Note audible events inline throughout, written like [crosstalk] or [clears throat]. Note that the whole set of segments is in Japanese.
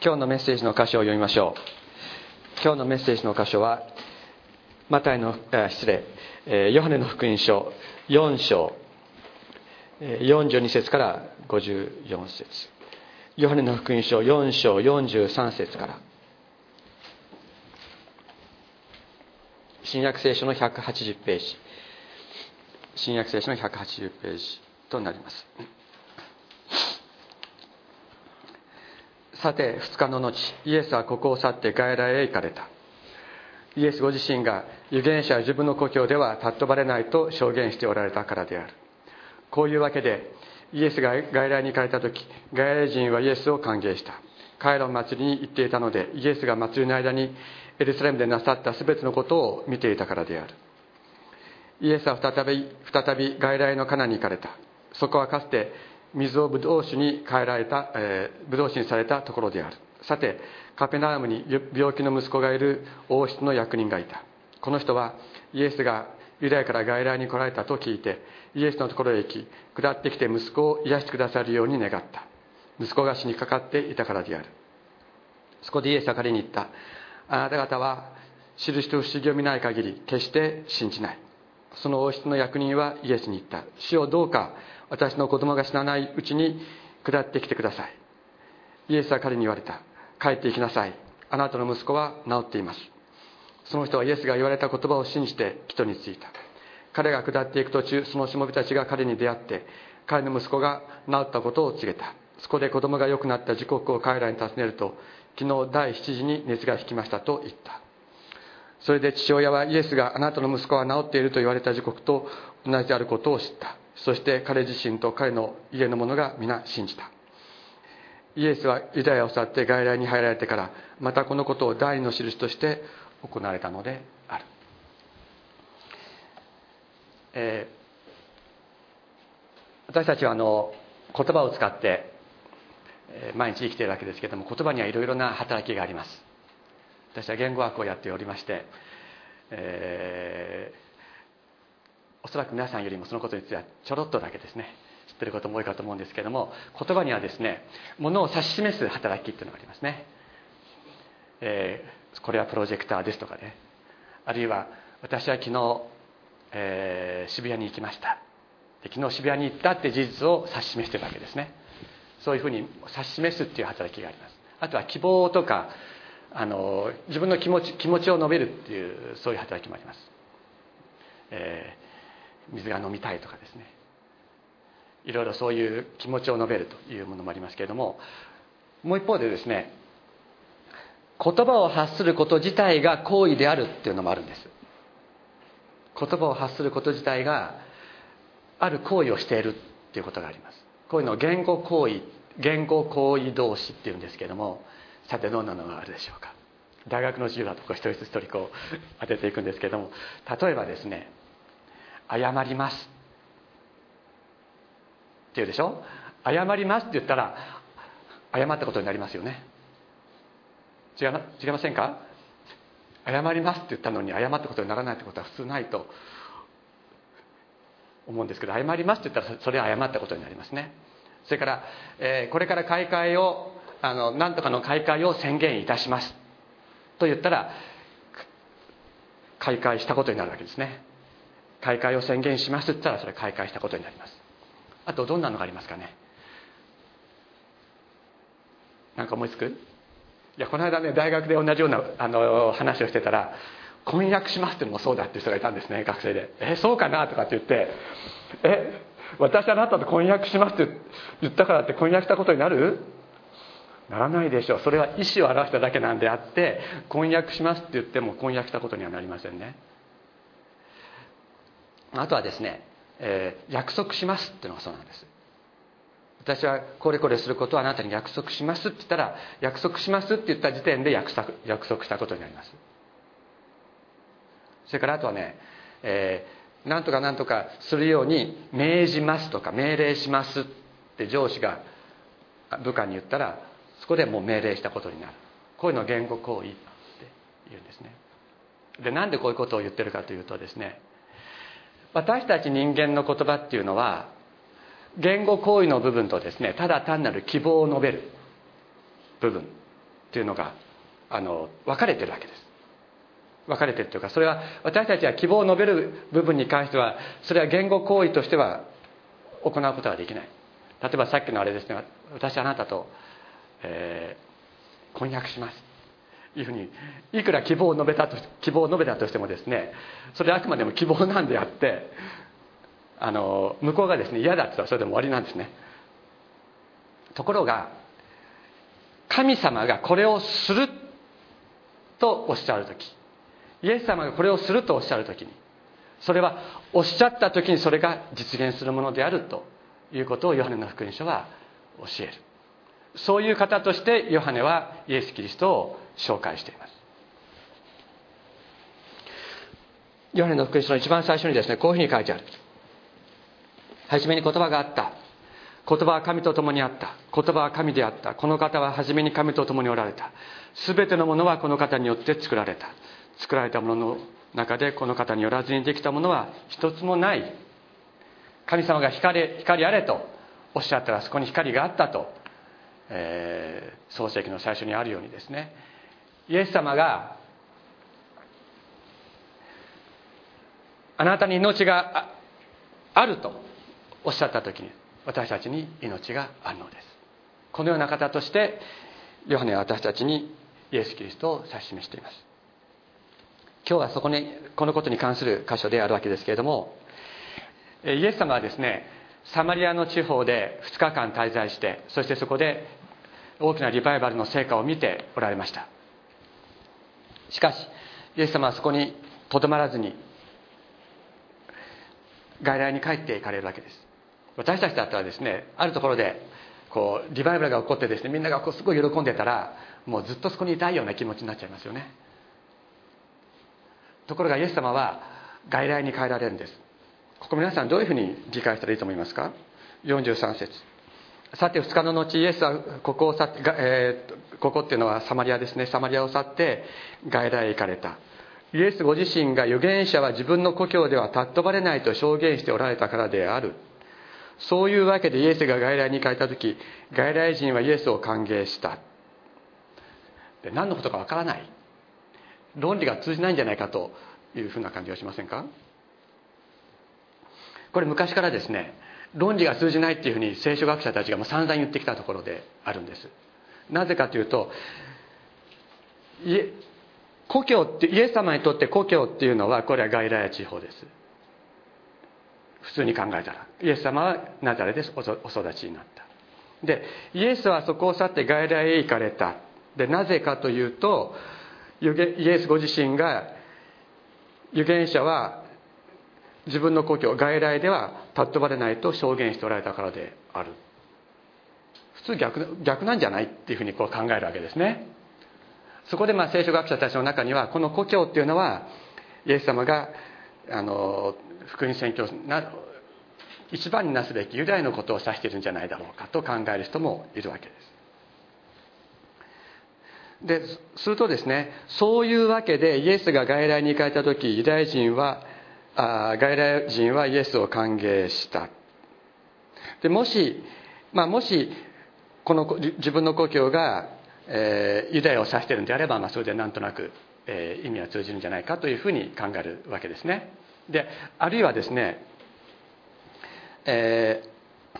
今日のメッセージの箇所を読みましょう。今日のメッセージの箇所はマタイの失礼ヨハネの福音書4章42節から54節。ヨハネの福音書4章43節から。新約聖書の180ページ。新約聖書の180ページとなります。さて2日の後イエスはここを去って外来へ行かれた。イエスご自身が預言者は自分の故郷では尊ばれないと証言しておられたからである。こういうわけでイエスが外来に行かれた時外来人はイエスを歓迎した。彼らの祭りに行っていたのでイエスが祭りの間にエルサレムでなさった全てのことを見ていたからである。イエスは再び再び外来のカナに行かれた。そこはかつて水をブドウ酒に変えられた、えー、ブドウ酒にされたところである。さてカペナームに病気の息子がいる王室の役人がいた。この人はイエスがユダヤから外来に来られたと聞いてイエスのところへ行き下ってきて息子を癒してくださるように願った。息子が死にかかっていたからである。そこでイエスは彼に言った。あなた方は印と不思議を見ない限り決して信じない。その王室の役人はイエスに言った。主をどうか私の子供が死なないうちに下ってきてください。イエスは彼に言われた。帰っていきなさい。あなたの息子は治っています。その人はイエスが言われた言葉を信じて人に着いた。彼が下っていく途中そのしもべたちが彼に出会って彼の息子が治ったことを告げた。そこで子供が良くなった時刻を彼らに尋ねると昨日第7時に熱が引きましたと言った。それで父親はイエスがあなたの息子は治っていると言われた時刻と同じであることを知った。そして彼自身と彼の家の者が皆信じた。イエスはユダヤを去って外来に入られてからまたこのことを第二の印として行われたのである、えー、私たちはあの言葉を使って毎日生きているわけですけれども言葉にはいろいろな働きがあります。私は言語学をやっておりまして、えー、おそらく皆さんよりもそのことについてはちょろっとだけですね知ってることも多いかと思うんですけれども言葉にはですねものを指し示す働きっていうのがありますね、えー、これはプロジェクターですとかね。あるいは私は昨日、えー、渋谷に行きました。で昨日渋谷に行ったって事実を指し示してるわけですね。そういうふうに指し示すっていう働きがあります。あとは希望とかあの自分の気持ち気持ちを述べるっていうそういう働きもあります、えー、水が飲みたいとかですね。いろいろそういう気持ちを述べるというものもありますけれどももう一方でですね言葉を発すること自体が行為であるっていうのもあるんです。言葉を発すること自体がある行為をしているっていうことがあります。こういうのを言語行為言語行為同士っていうんですけれどもさてどんなのがあるでしょうか。大学の授業だとこ一人一人こう当てていくんですけども例えばですね「謝ります」っていうでしょ「謝ります」って言ったら謝ったことになりますよね。違い違いませんか？謝りますって言ったのに謝ったことにならないってことは普通ないと思うんですけど謝りますって言ったらそれは謝ったことになりますね。それから、えー、これから開会をあの何とかの開会を宣言いたします。と言ったら開会したことになるわけですね。開会を宣言しますと言ったらそれ開会したことになります。あとどんなのがありますかね？何か思いつく？いやこの間ね大学で同じようなあの話をしてたら婚約しますっていうのもそうだっていう人がいたんですね学生で「えそうかな?」とかって言って「え私あなたと婚約しますって言ったからって婚約したことになる？ならないでしょう。それは意思を表しただけなんであって婚約しますって言っても婚約したことにはなりませんね。あとはですね、えー、約束しますっていうのがそうなんです。私はこれこれすることをあなたに約束しますって言ったら約束しますって言った時点で約束約束したことになります。それからあとはね、えー、なんとかなんとかするように命じますとか命令しますって上司が部下に言ったらそこでもう命令したことになる。こういうのを言語行為って言うんですね。でなんでこういうことを言ってるかというとですね私たち人間の言葉っていうのは言語行為の部分とですねただ単なる希望を述べる部分っていうのがあの分かれてるわけです。分かれてるというかそれは私たちは希望を述べる部分に関してはそれは言語行為としては行うことはできない。例えばさっきのあれですね私あなたと、えー、婚約します。いうふうにいくら希望を述べたと希望を述べたとしてもですねそれはあくまでも希望なんであってあの向こうがですね嫌だって言ったらそれでも終わりなんですね。ところが神様がこれをするとおっしゃる時イエス様がこれをするとおっしゃる時にそれはおっしゃった時にそれが実現するものであるということをヨハネの福音書は教える。そういう方としてヨハネはイエス・キリストを紹介しています。ヨハネの福音書の一番最初にですねこういうふうに書いてある。初めに言葉があった。言葉は神と共にあった。言葉は神であった。この方は初めに神と共におられた。全てのものはこの方によって作られた。作られたものの中でこの方によらずにできたものは一つもない。神様が光光あれとおっしゃったらそこに光があったと。えー、創世記の最初にあるようにですね。イエス様があなたに命があるとおっしゃった時に私たちに命があるのです。このような方としてヨハネは私たちにイエス・キリストを指し示しています。今日はそこにこのことに関する箇所であるわけですけれどもイエス様はですねサマリアの地方で2日間滞在してそしてそこで大きなリバイバルの成果を見ておられました。しかしイエス様はそこにとどまらずに外来に帰っていかれるわけです。私たちだったらですねあるところでこうリバイバルが起こってですねみんながこうすごい喜んでたらもうずっとそこにいたいような気持ちになっちゃいますよね。ところがイエス様は外来に帰られるんです。ここ皆さんどういうふうに理解したらいいと思いますか？43節。さて2日の後イエスはここを去って、えー、ここっていうのはサマリアですね。サマリアを去って外来へ行かれた。イエスご自身が預言者は自分の故郷では尊ばれないと証言しておられたからである。そういうわけでイエスが外来に行かれた時外来人はイエスを歓迎した。で何のことかわからない。論理が通じないんじゃないかというふうな感じがしませんか？これ昔からですね論理が通じないっていうふうに聖書学者たちがもう散々言ってきたところであるんです。なぜかというと故郷ってイエス様にとって故郷っていうのはこれは外来地方です。普通に考えたら。イエス様はナザレでお育ちになった。でイエスはそこを去って外来へ行かれた。でなぜかというとイエスご自身が預言者は自分の故郷外来では尊ばれないと証言しておられたからである。普通逆逆なんじゃないっていうふうにこう考えるわけですね。そこでまあ聖書学者たちの中にはこの故郷っていうのはイエス様があの福音宣教な一番になすべきユダヤのことを指しているんじゃないだろうかと考える人もいるわけです。でするとですねそういうわけでイエスが外来に行かれた時ユダヤ人はあ外来人はイエスを歓迎した。でもし、まあ、もしこの自分の故郷が、えー、ユダヤを指しているんであれば、まあ、それでなんとなく、えー、意味は通じるんじゃないかというふうに考えるわけですね。であるいはですね、えー、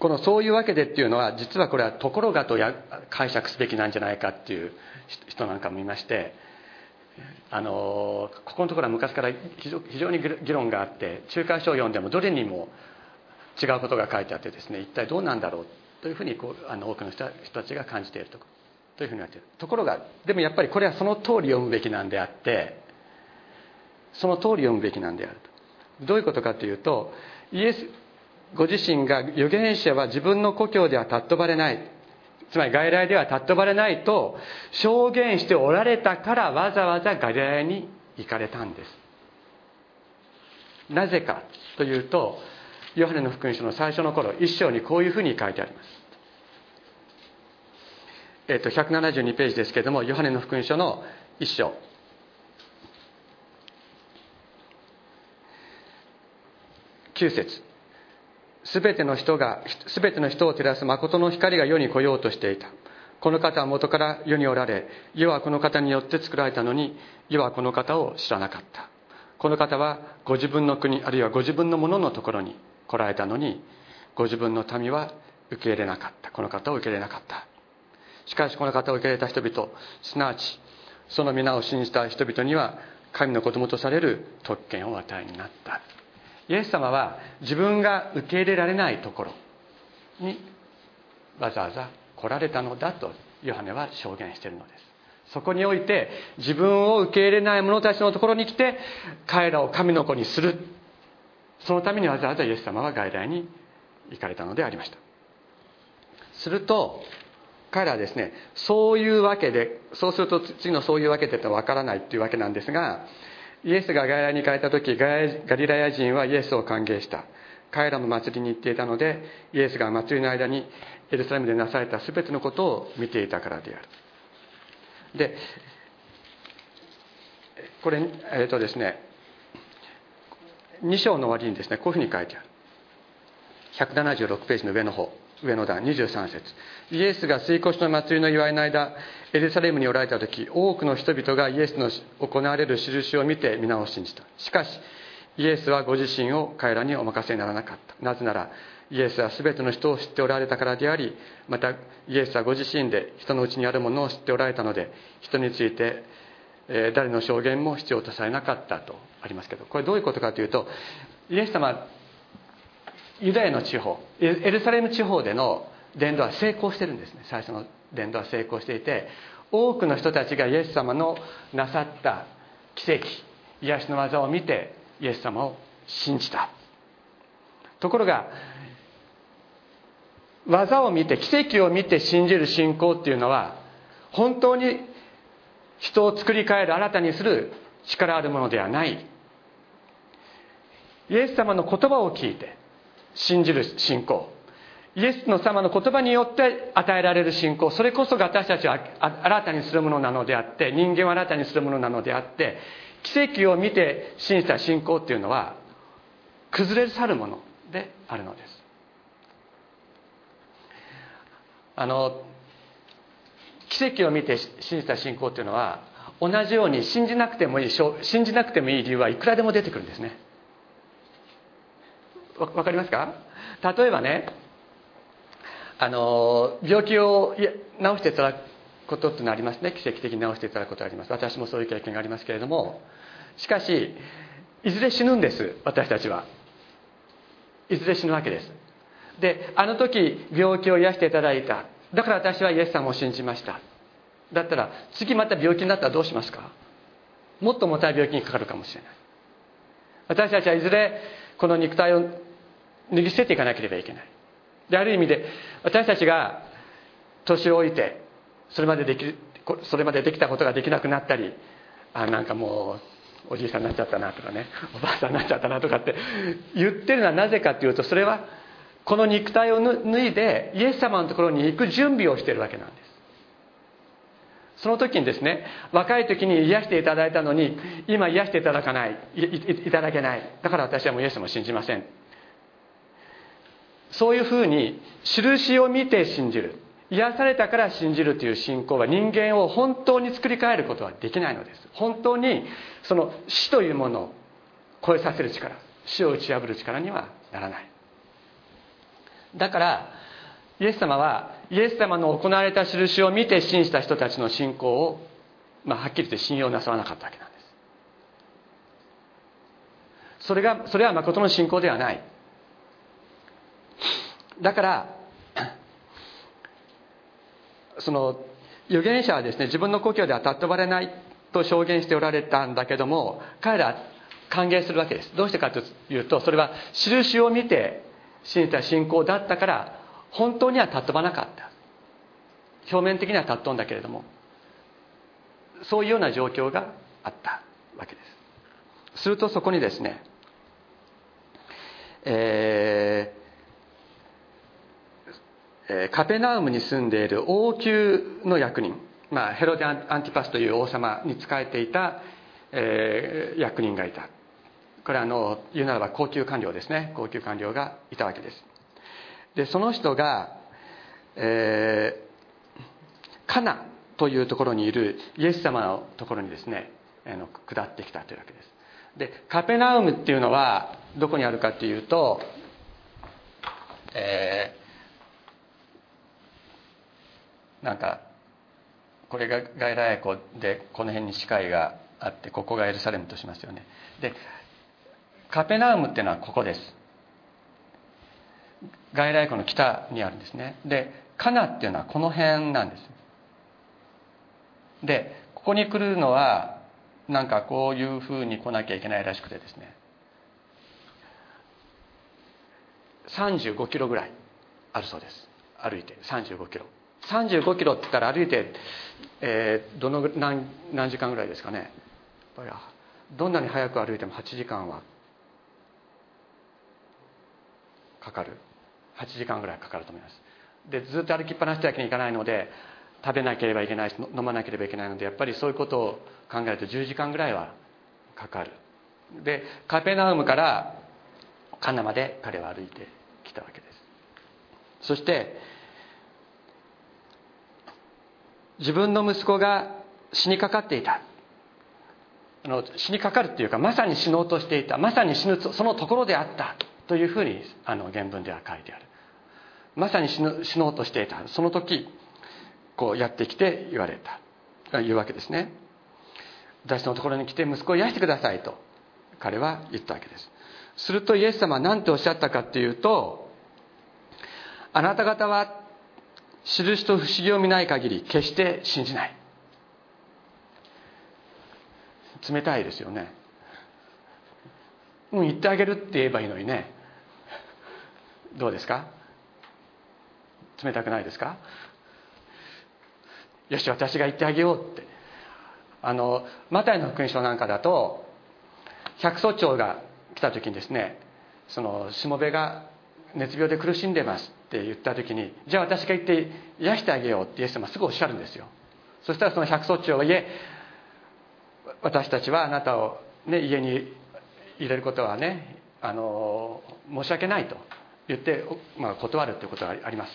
このそういうわけでっていうのは実はこれはところがとや解釈すべきなんじゃないかっていう人なんかもいましてあのここのところは昔から非常に議論があって中間書を読んでもどれにも違うことが書いてあってですね一体どうなんだろうというふうにこうあの多くの人たちが感じているとというふうになっている。ところがでもやっぱりこれはその通り読むべきなんであってその通り読むべきなんであると。どういうことかというとイエスご自身が預言者は自分の故郷では尊ばれない。つまり外来では尊ばれないと証言しておられたからわざわざガリラヤに行かれたんです。なぜかというとヨハネの福音書の最初の頃一章にこういうふうに書いてあります。えっ、と172ページですけれどもヨハネの福音書の一章。9節。すべての人が、すべての人を照らす誠の光が世に来ようとしていた。この方は元から世におられ世はこの方によって作られたのに世はこの方を知らなかった。この方はご自分の国あるいはご自分のもののところに来られたのにご自分の民は受け入れなかった。この方を受け入れなかった。しかしこの方を受け入れた人々すなわちその皆を信じた人々には神の子供とされる特権を与えになった。イエス様は自分が受け入れられないところにわざわざ来られたのだとヨハネは証言しているのです。そこにおいて自分を受け入れない者たちのところに来て彼らを神の子にする。そのためにわざわざイエス様は外来に行かれたのでありました。すると彼らはですねそういうわけでそうすると次のそういうわけでとわからないっていうわけなんですがイエスが外来に行かれた時ガリラヤ人はイエスを歓迎した。彼らも祭りに行っていたのでイエスが祭りの間にエルサレムでなされた全てのことを見ていたからである。でこれえっ、ー、とですね2章の終わりにですねこういうふうに書いてある。176ページの上の方。上の段23節。イエスが水越しの祭りの祝いの間エルサレムにおられた時多くの人々がイエスの行われる印を見て皆を信じた。しかしイエスはご自身を彼らにお任せにならなかった。なぜならイエスは全ての人を知っておられたからでありまたイエスはご自身で人のうちにあるものを知っておられたので人について誰の証言も必要とされなかったとありますけど。これどういうことかというとイエス様ユダヤの地方エルサレム地方での伝道は成功してるんですね。最初の伝道は成功していて多くの人たちがイエス様のなさった奇跡癒しの技を見てイエス様を信じた。ところが技を見て奇跡を見て信じる信仰っていうのは本当に人を作り変える新たにする力あるものではない。イエス様の言葉を聞いて信じる信仰。イエスの様の言葉によって与えられる信仰。それこそが私たちを新たにするものなのであって人間を新たにするものなのであって奇跡を見て信じた信仰っていうのは崩れ去るものであるのです。あの奇跡を見て信じた信仰っていうのは同じように信じなくてもいい信じなくてもいい理由はいくらでも出てくるんですね。わかりますか？例えばねあの病気を治していただくことってのありますね。奇跡的に治していただくことあります。私もそういう経験がありますけれども。しかしいずれ死ぬんです私たちは。いずれ死ぬわけです。であの時病気を癒していただいた。だから私はイエス様を信じました。だったら次また病気になったらどうしますか？もっと重たい病気にかかるかもしれない。私たちはいずれこの肉体を脱ぎ捨てていかなければいけない。である意味で私たちが年老いてそれまでできるそれまでできたことができなくなったりあなんかもうおじいさんになっちゃったなとかね [laughs] おばあさんになっちゃったなとかって言ってるのはなぜかっていうとそれはこの肉体を脱いでイエス様のところに行く準備をしているわけなんです。その時にですね若い時に癒していただいたのに今癒していただかないいただけない。だから私はもうイエス様を信じません。そういうふうに印を見て信じる。癒されたから信じるという信仰は人間を本当に作り変えることはできないのです。本当にその死というものを超えさせる力死を打ち破る力にはならない。だからイエス様はイエス様の行われた印を見て信じた人たちの信仰を、まあ、はっきり言って信用なさらなかったわけなんです。それがそれは誠の信仰ではない。だから [clears throat] その預言者はですね自分の故郷では尊ばれないと証言しておられたんだけども彼ら歓迎するわけです。どうしてかというとそれは印を見て信じた信仰だったから本当には尊ばなかった。表面的には尊んだけれどもそういうような状況があったわけです。するとそこにですねえー、カペナウムに住んでいる王宮の役人、まあ、ヘロデ・アンティパスという王様に仕えていた、え、役人がいた。これはあの言うならば高級官僚ですね。高級官僚がいたわけです。でその人が、えーカナというところにいるイエス様のところにですね下ってきたというわけです。でカペナウムっていうのはどこにあるかっていうと、えー、なんかこれが外来湖でこの辺に視界があってここがエルサレムとしますよね。でカペナウムっていうのはここです。外来湖の北にあるんですね。でカナっていうのはこの辺なんです。でここに来るのはなんかこういうふうに来なきゃいけないらしくてですね。35キロぐらいあるそうです。歩いて35キロ。35キロって言ったら歩いて、えー、どの何何時間ぐらいですかね。どんなに早く歩いても8時間はかかる。8時間ぐらいかかると思います。でずっと歩きっぱなしってわけにいかないので食べなければいけないし飲まなければいけないのでやっぱりそういうことを考えると10時間ぐらいはかかる。でカペナウムからカナまで彼は歩いてきたわけです。そして自分の息子が死にかかっていた。あの死にかかるっていうかまさに死のうとしていた。まさに死ぬそのところであった。というふうにあの原文では書いてある。まさに死ぬ死のうとしていた。その時こうやってきて言われた。言うわけですね。私のところに来て息子を癒してくださいと彼は言ったわけです。するとイエス様は何ておっしゃったかっていうとあなた方は印と不思議を見ない限り決して信じない。冷たいですよね。うん言ってあげるって言えばいいのにね。どうですか？冷たくないですか？よし私が言ってあげようって。あのマタイの福音書なんかだと百祖長が来た時にですねそのしもべが熱病で苦しんでます。って言った時にじゃあ私が言って癒してあげようってイエス様すぐおっしゃるんですよ。そしたらその百祖長はいえ私たちはあなたを、ね、家に入れることはねあの申し訳ないと言って、まあ、断るということがあります。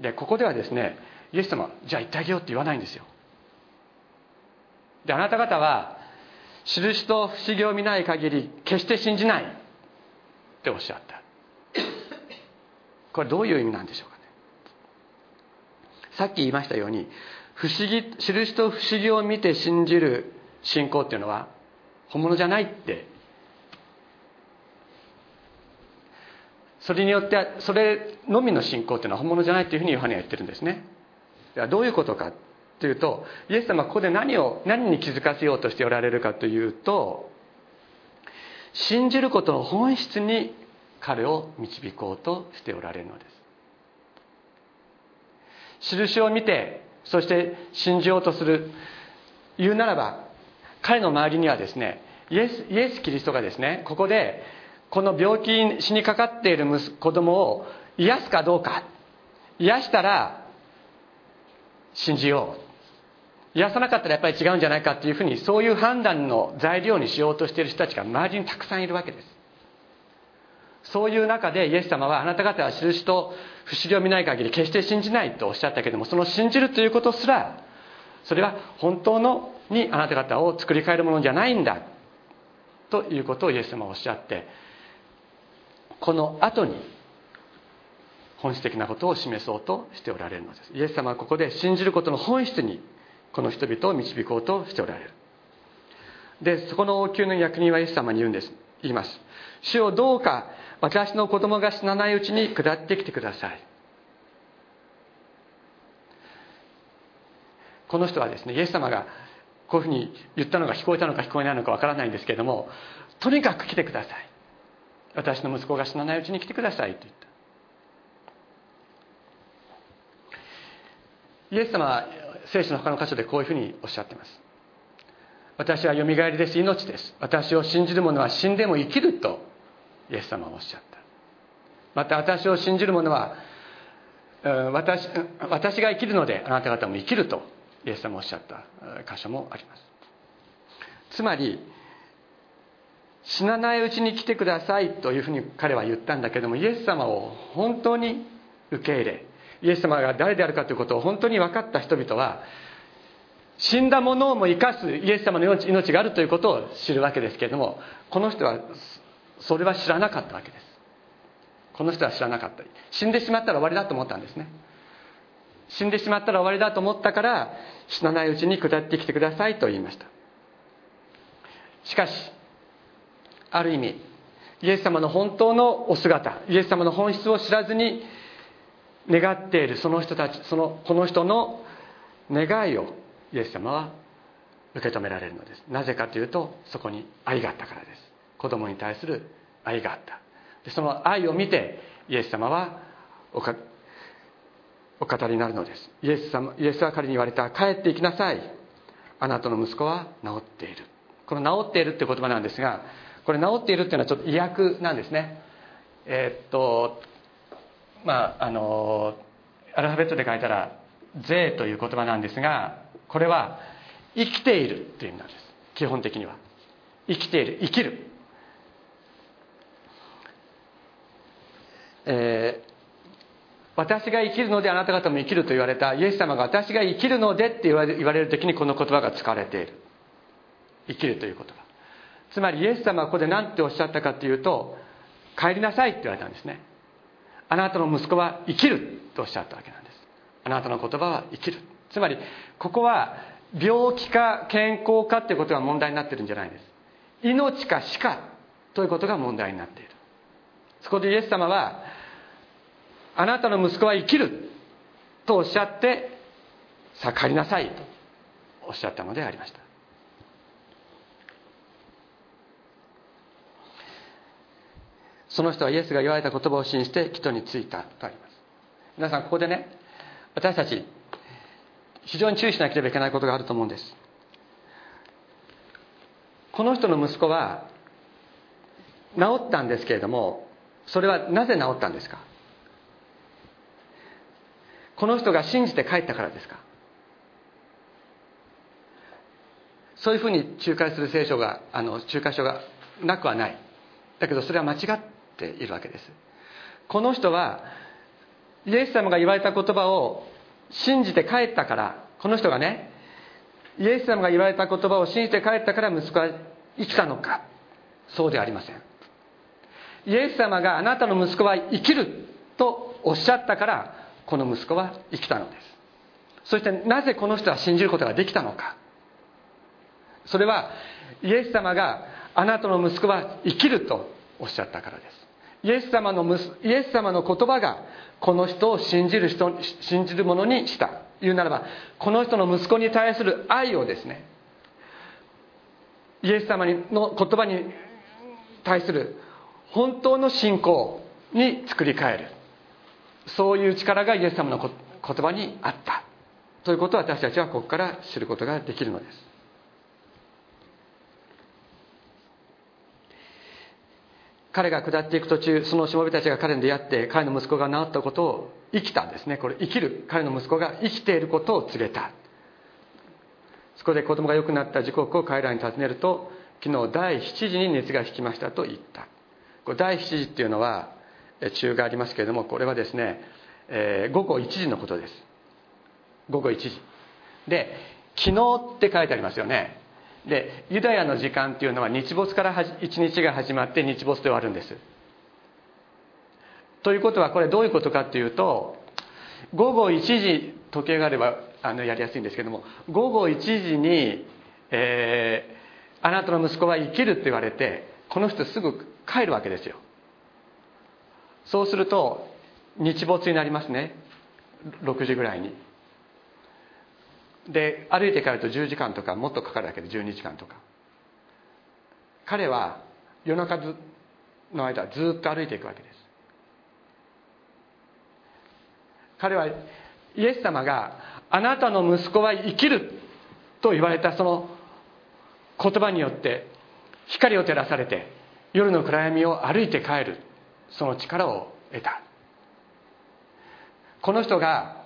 でここではですねイエス様じゃあ言ってあげようって言わないんですよ。であなた方は印と不思議を見ない限り決して信じないっておっしゃった。これどういう意味なんでしょうかね。さっき言いましたように不思議印と不思議を見て信じる信仰っていうのは本物じゃないって。それによってそれのみの信仰っていうのは本物じゃないっていうふうにヨハネは言ってるんですね。ではどういうことかというとイエス様はここで何を何に気づかせようとしておられるかというと信じることの本質に彼を導こうとしておられるのです。印を見てそして信じようとする言うならば彼の周りにはですねイエスイエス・キリストがですねここでこの病気に死にかかっている子供を癒すかどうか癒したら信じよう。癒さなかったらやっぱり違うんじゃないかっていうふうにそういう判断の材料にしようとしている人たちが周りにたくさんいるわけです。そういう中でイエス様はあなた方は印と不思議を見ない限り決して信じないとおっしゃったけどもその信じるということすらそれは本当のにあなた方を作り変えるものじゃないんだということをイエス様はおっしゃってこの後に本質的なことを示そうとしておられるのです。イエス様はここで信じることの本質にこの人々を導こうとしておられる。でそこの王宮の役人はイエス様に言うんです。言います。主をどうか私の子供が死なないうちに下ってきてください。この人はですねイエス様がこういうふうに言ったのが聞こえたのか聞こえないのかわからないんですけれどもとにかく来てください。私の息子が死なないうちに来てくださいと言った。イエス様は聖書の他の箇所でこういうふうにおっしゃってます。私はよみがえりです。命です。私を信じる者は死んでも生きると。イエス様はおっしゃった。また私を信じる者は私私が生きるのであなた方も生きるとイエス様おっしゃった箇所もあります。つまり死なないうちに来てくださいというふうに彼は言ったんだけどもイエス様を本当に受け入れイエス様が誰であるかということを本当に分かった人々は死んだ者をも生かすイエス様の命があるということを知るわけですけれどもこの人はそれは知らなかったわけです。この人は知らなかった。り死んでしまったら終わりだと思ったんですね。死んでしまったら終わりだと思ったから死なないうちに下ってきてくださいと言いました。しかしある意味イエス様の本当のお姿イエス様の本質を知らずに願っているその人たちそのこの人の願いをイエス様は受け止められるのです。なぜかというとそこに愛があったからです。子供に対する愛があった。でその愛を見てイエス様はおかお語りになるのです。イエス様イエスは彼に言われた帰っていきなさい。あなたの息子は治っている。この治っているって言葉なんですがこれ治っているっていうのはちょっと意訳なんですね。えー、っとまああのアルファベットで書いたら「税」という言葉なんですがこれは生きているっていう意味なんです。基本的には。生きている生きる。えー、私が生きるのであなた方も生きると言われたイエス様が私が生きるのでって言われる時にこの言葉が使われている。生きるという言葉。つまりイエス様はここで何ておっしゃったかというと帰りなさいって言われたんですね。あなたの息子は生きるとおっしゃったわけなんです。あなたの言葉は生きる。つまりここは病気か健康かっていうことが問題になってるんじゃないです。命か死かということが問題になっている。そこでイエス様はあなたの息子は生きる。とおっしゃってさあ帰りなさい。とおっしゃったのでありました。その人はイエスが言われた言葉を信じて人についたとあります。皆さんここでね私たち非常に注意しなければいけないことがあると思うんです。この人の息子は治ったんですけれどもそれはなぜ治ったんですか？この人が信じて帰ったからですか？そういうふうに仲介する聖書があの仲介書がなくはない。だけどそれは間違っているわけです。この人はイエス様が言われた言葉を信じて帰ったからこの人がねイエス様が言われた言葉を信じて帰ったから息子は生きたのか？そうではありません。イエス様があなたの息子は生きるとおっしゃったからこの息子は生きたのです。そしてなぜこの人は信じることができたのか。それはイエス様があなたの息子は生きるとおっしゃったからです。イエス様のイエス様の言葉がこの人を信じる人信じる者にした。言うならばこの人の息子に対する愛をですね。イエス様の言葉に対する本当の信仰に作り変える。そういう力がイエス様の言葉にあった。ということを私たちはここから知ることができるのです。彼が下っていく途中そのしもべたちが彼に出会って彼の息子が治ったことを生きたんですね。これ生きる彼の息子が生きていることを告げた。そこで子供が良くなった時刻を彼らに尋ねると昨日第7時に熱が引きましたと言った。これ第7時っていうのは中がありますけれどもこれはですね、えー、午後1時のことです。午後1時。で昨日って書いてありますよね。でユダヤの時間っていうのは日没から一日が始まって日没で終わるんです。ということはこれどういうことかっていうと午後1時時計があればあのやりやすいんですけども午後1時に、えー、あなたの息子は生きるって言われてこの人すぐ帰るわけですよ。そうすると日没になりますね。6時ぐらいに。で歩いて帰ると10時間とかもっとかかるわけで12時間とか。彼は夜中の間ずっと歩いていくわけです。彼はイエス様があなたの息子は生きると言われたその言葉によって光を照らされて夜の暗闇を歩いて帰る。その力を得た。この人が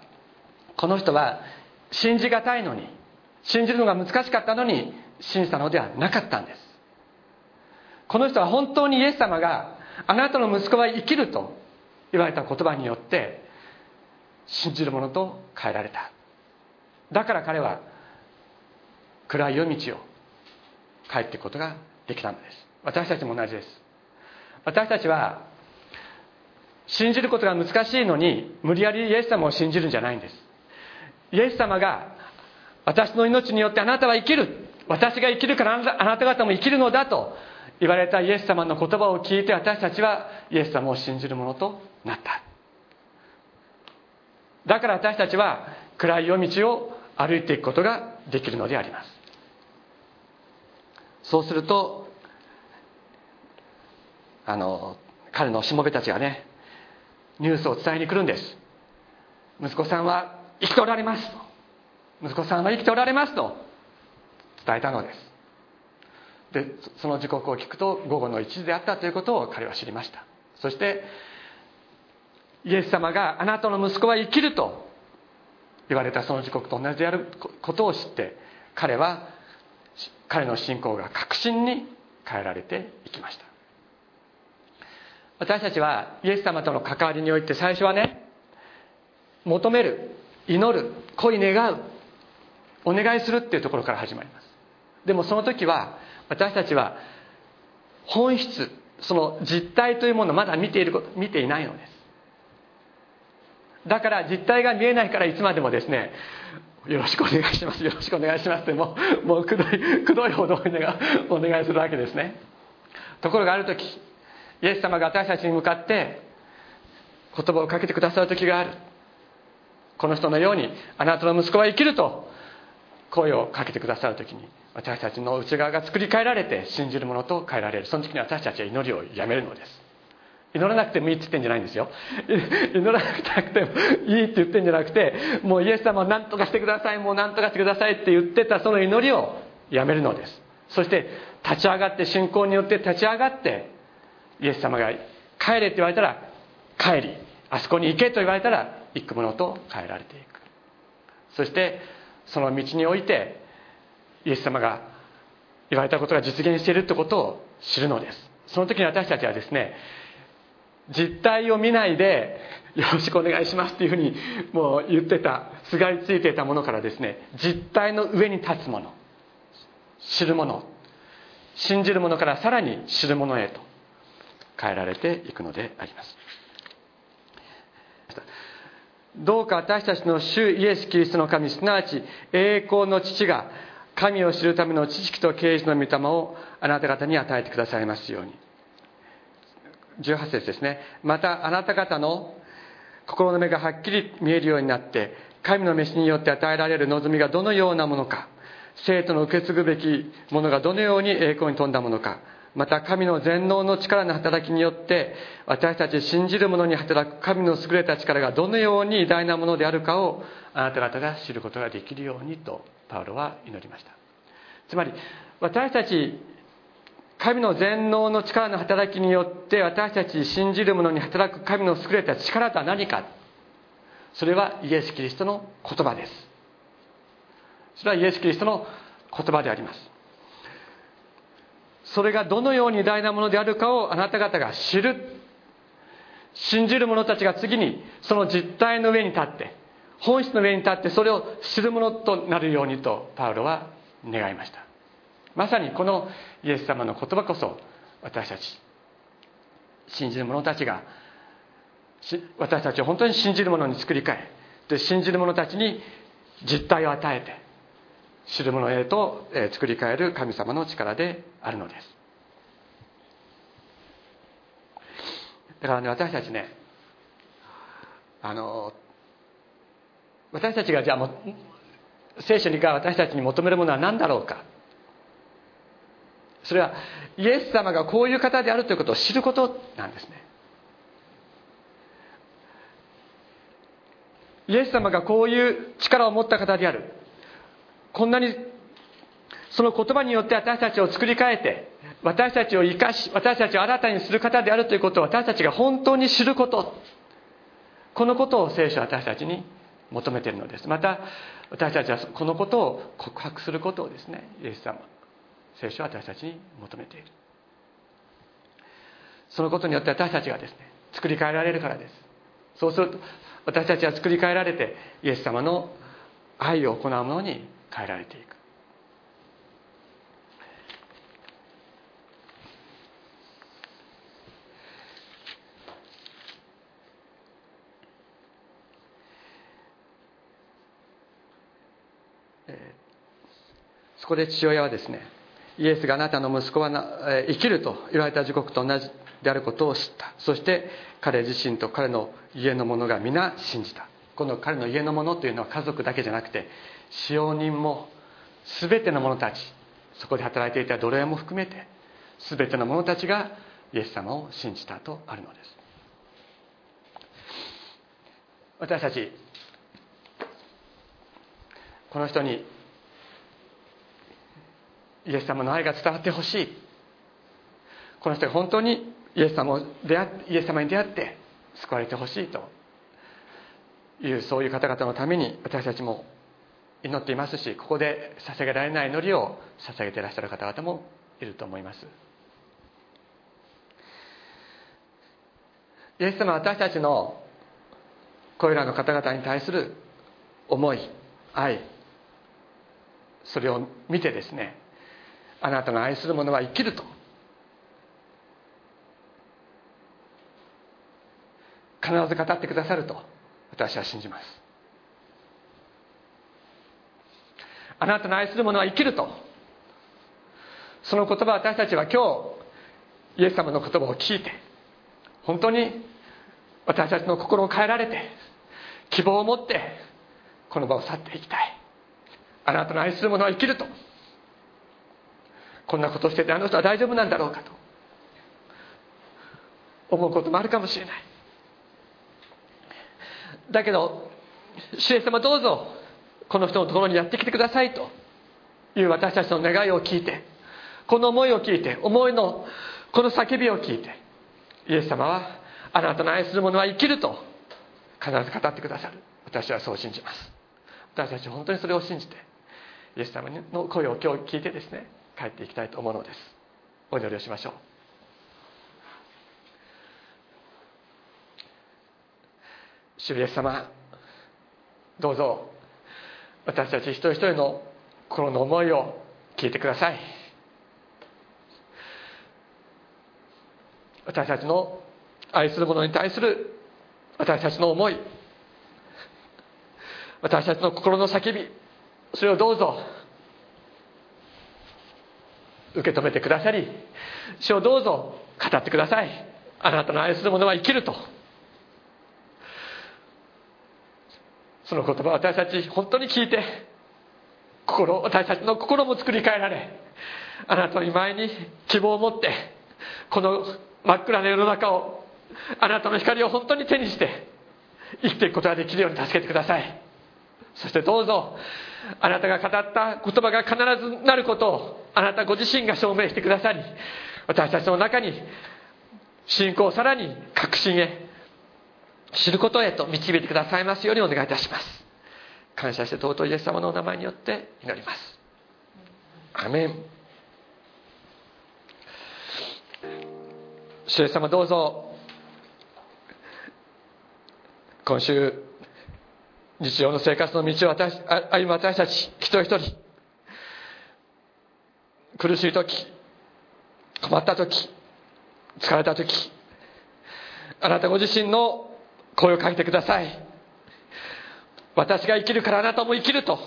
この人は信じがたいのに信じるのが難しかったのに信じたのではなかったんです。この人は本当にイエス様があなたの息子は生きると言われた言葉によって信じる者と変えられた。だから彼は暗い夜道を帰っていくことができたのです。私たちも同じです。私たちは信じることが難しいのに無理やりイエス様を信じるんじゃないんです。イエス様が私の命によってあなたは生きる。私が生きるからあなた方も生きるのだと言われたイエス様の言葉を聞いて私たちはイエス様を信じるものとなった。だから私たちは暗い夜道を歩いていくことができるのであります。そうするとあの彼のしもべたちがねニュースを伝えに来るんです。息子さんは生きておられます息子さんは生きておられますと伝えたのです。でその時刻を聞くと午後の1時であったということを彼は知りました。そしてイエス様があなたの息子は生きると言われたその時刻と同じであることを知って彼は彼の信仰が確信に変えられていきました。私たちはイエス様との関わりにおいて最初はね求める祈る恋願うお願いするっていうところから始まります。でもその時は私たちは本質その実態というものをまだ見ていること見ていないのです。だから実態が見えないからいつまでもですねよろしくお願いしますよろしくお願いしますってもうもうくどいくどいほどお願いするわけですね。ところがある時イエス様が私たちに向かって言葉をかけてくださる時がある。この人のようにあなたの息子は生きると声をかけてくださる時に私たちの内側が作り変えられて信じるものと変えられる。その時に私たちは祈りをやめるのです。祈らなくてもいいって言ってんじゃないんですよ。[laughs] 祈らなくてもいいって言ってんじゃなくてもうイエス様を何とかしてくださいもう何とかしてくださいって言ってたその祈りをやめるのです。そして立ち上がって信仰によって立ち上がってイエス様が帰れって言われたら帰りあそこに行けと言われたら行くものと変えられていく。そしてその道においてイエス様が言われたことが実現しているってことを知るのです。その時に私たちはですね実態を見ないでよろしくお願いしますっていうふうにもう言ってたすがりついていたものからですね実態の上に立つもの知るもの信じるものからさらに知るものへと変えられていくのであります。どうか私たちの主イエス・キリストの神すなわち栄光の父が神を知るための知識と啓示の御霊をあなた方に与えてくださいますように。18節ですね。またあなた方の心の目がはっきり見えるようになって神の飯によって与えられる望みがどのようなものか生徒の受け継ぐべきものがどのように栄光に富んだものかまた神の全能の力の働きによって私たち信じる者に働く神の優れた力がどのように偉大なものであるかをあなた方が知ることができるようにとパウロは祈りました。つまり私たち神の全能の力の働きによって私たち信じる者に働く神の優れた力とは何か。それはイエス・キリストの言葉です。それはイエス・キリストの言葉であります。それがどのように偉大なものであるかをあなた方が知る。信じる者たちが次にその実態の上に立って本質の上に立ってそれを知るものとなるようにとパウロは願いました。まさにこのイエス様の言葉こそ私たち信じる者たちが私たちを本当に信じる者に作り変えで信じる者たちに実態を与えて知る者へと作り変える神様の力であるのです。だからね私たちねあの私たちがじゃあも聖書にが私たちに求めるものは何だろうか。それはイエス様がこういう方であるということを知ることなんですね。イエス様がこういう力を持った方である。こんなにその言葉によって私たちを作り変えて私たちを生かし私たちを新たにする方であるということを私たちが本当に知ること。このことを聖書は私たちに求めているのです。また私たちはこのことを告白することをですねイエス様聖書は私たちに求めている。そのことによって私たちがですね作り変えられるからです。そうすると私たちは作り変えられてイエス様の愛を行うものに変えられていく。こで父親はですねイエスがあなたの息子は生きると言われた時刻と同じであることを知った。そして彼自身と彼の家の者が皆信じた。この彼の家の者というのは家族だけじゃなくて使用人も全ての者たちそこで働いていた奴隷も含めて全ての者たちがイエス様を信じたとあるのです。私たちこの人にイエス様の愛が伝わってほしい。この人が本当にイエス様を出会イエス様に出会って救われてほしいというそういう方々のために私たちも祈っていますしここで捧げられない祈りを捧げていらっしゃる方々もいると思います。イエス様は私たちのこれらの方々に対する思い愛それを見てですねあなたの愛する者は生きると。必ず語ってくださると。私は信じます。あなたの愛する者は生きると。その言葉私たちは今日イエス様の言葉を聞いて本当に私たちの心を変えられて希望を持ってこの場を去っていきたい。あなたの愛する者は生きると。こんなことしててあの人は大丈夫なんだろうかと。思うこともあるかもしれない。だけど主イ様どうぞこの人のところにやってきてくださいと。いう私たちの願いを聞いてこの思いを聞いて思いのこの叫びを聞いてイエス様はあなたの愛する者は生きると必ず語ってくださる。私はそう信じます。私たち本当にそれを信じてイエス様の声を今日聞いてですね帰っていきたいと思うのです。お祈りをしましょう。主イエス様どうぞ私たち一人一人の心の思いを聞いてください。私たちの愛する者に対する私たちの思い私たちの心の叫びそれをどうぞ受け止めてくださり主をどうぞ語ってください。あなたの愛する者は生きると。その言葉を私たち本当に聞いて心私たちの心も作り変えられあなたの前に希望を持ってこの真っ暗な世の中をあなたの光を本当に手にして生きていくことができるように助けてください。そしてどうぞあなたが語った言葉が必ずなることをあなたご自身が証明してくださり私たちの中に信仰をさらに確信へ知ることへと導いてくださいますようにお願いいたします。感謝して尊いイエス様のお名前によって祈ります。アメン。主イエス様どうぞ。今週日常の生活の道を私歩む私たち一人一人苦しい時困った時疲れた時あなたご自身の声をかけてください。私が生きるからあなたも生きると。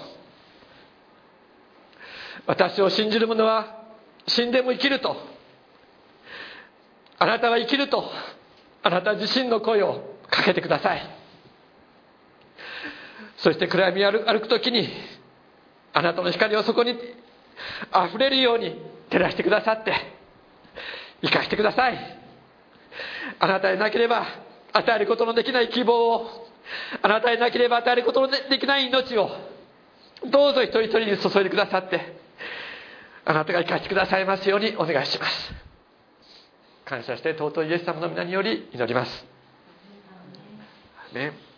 私を信じる者は死んでも生きると。あなたは生きるとあなた自身の声をかけてください。そして暗闇を歩く時にあなたの光をそこに溢れるように照らしてくださって生かしてください。あなたでなければ与えることのできない希望をあなたでなければ与えることのできない命をどうぞ一人一人に注いでくださってあなたが生かしてくださいますようにお願いします。感謝して尊いイエス様の皆により祈ります。ね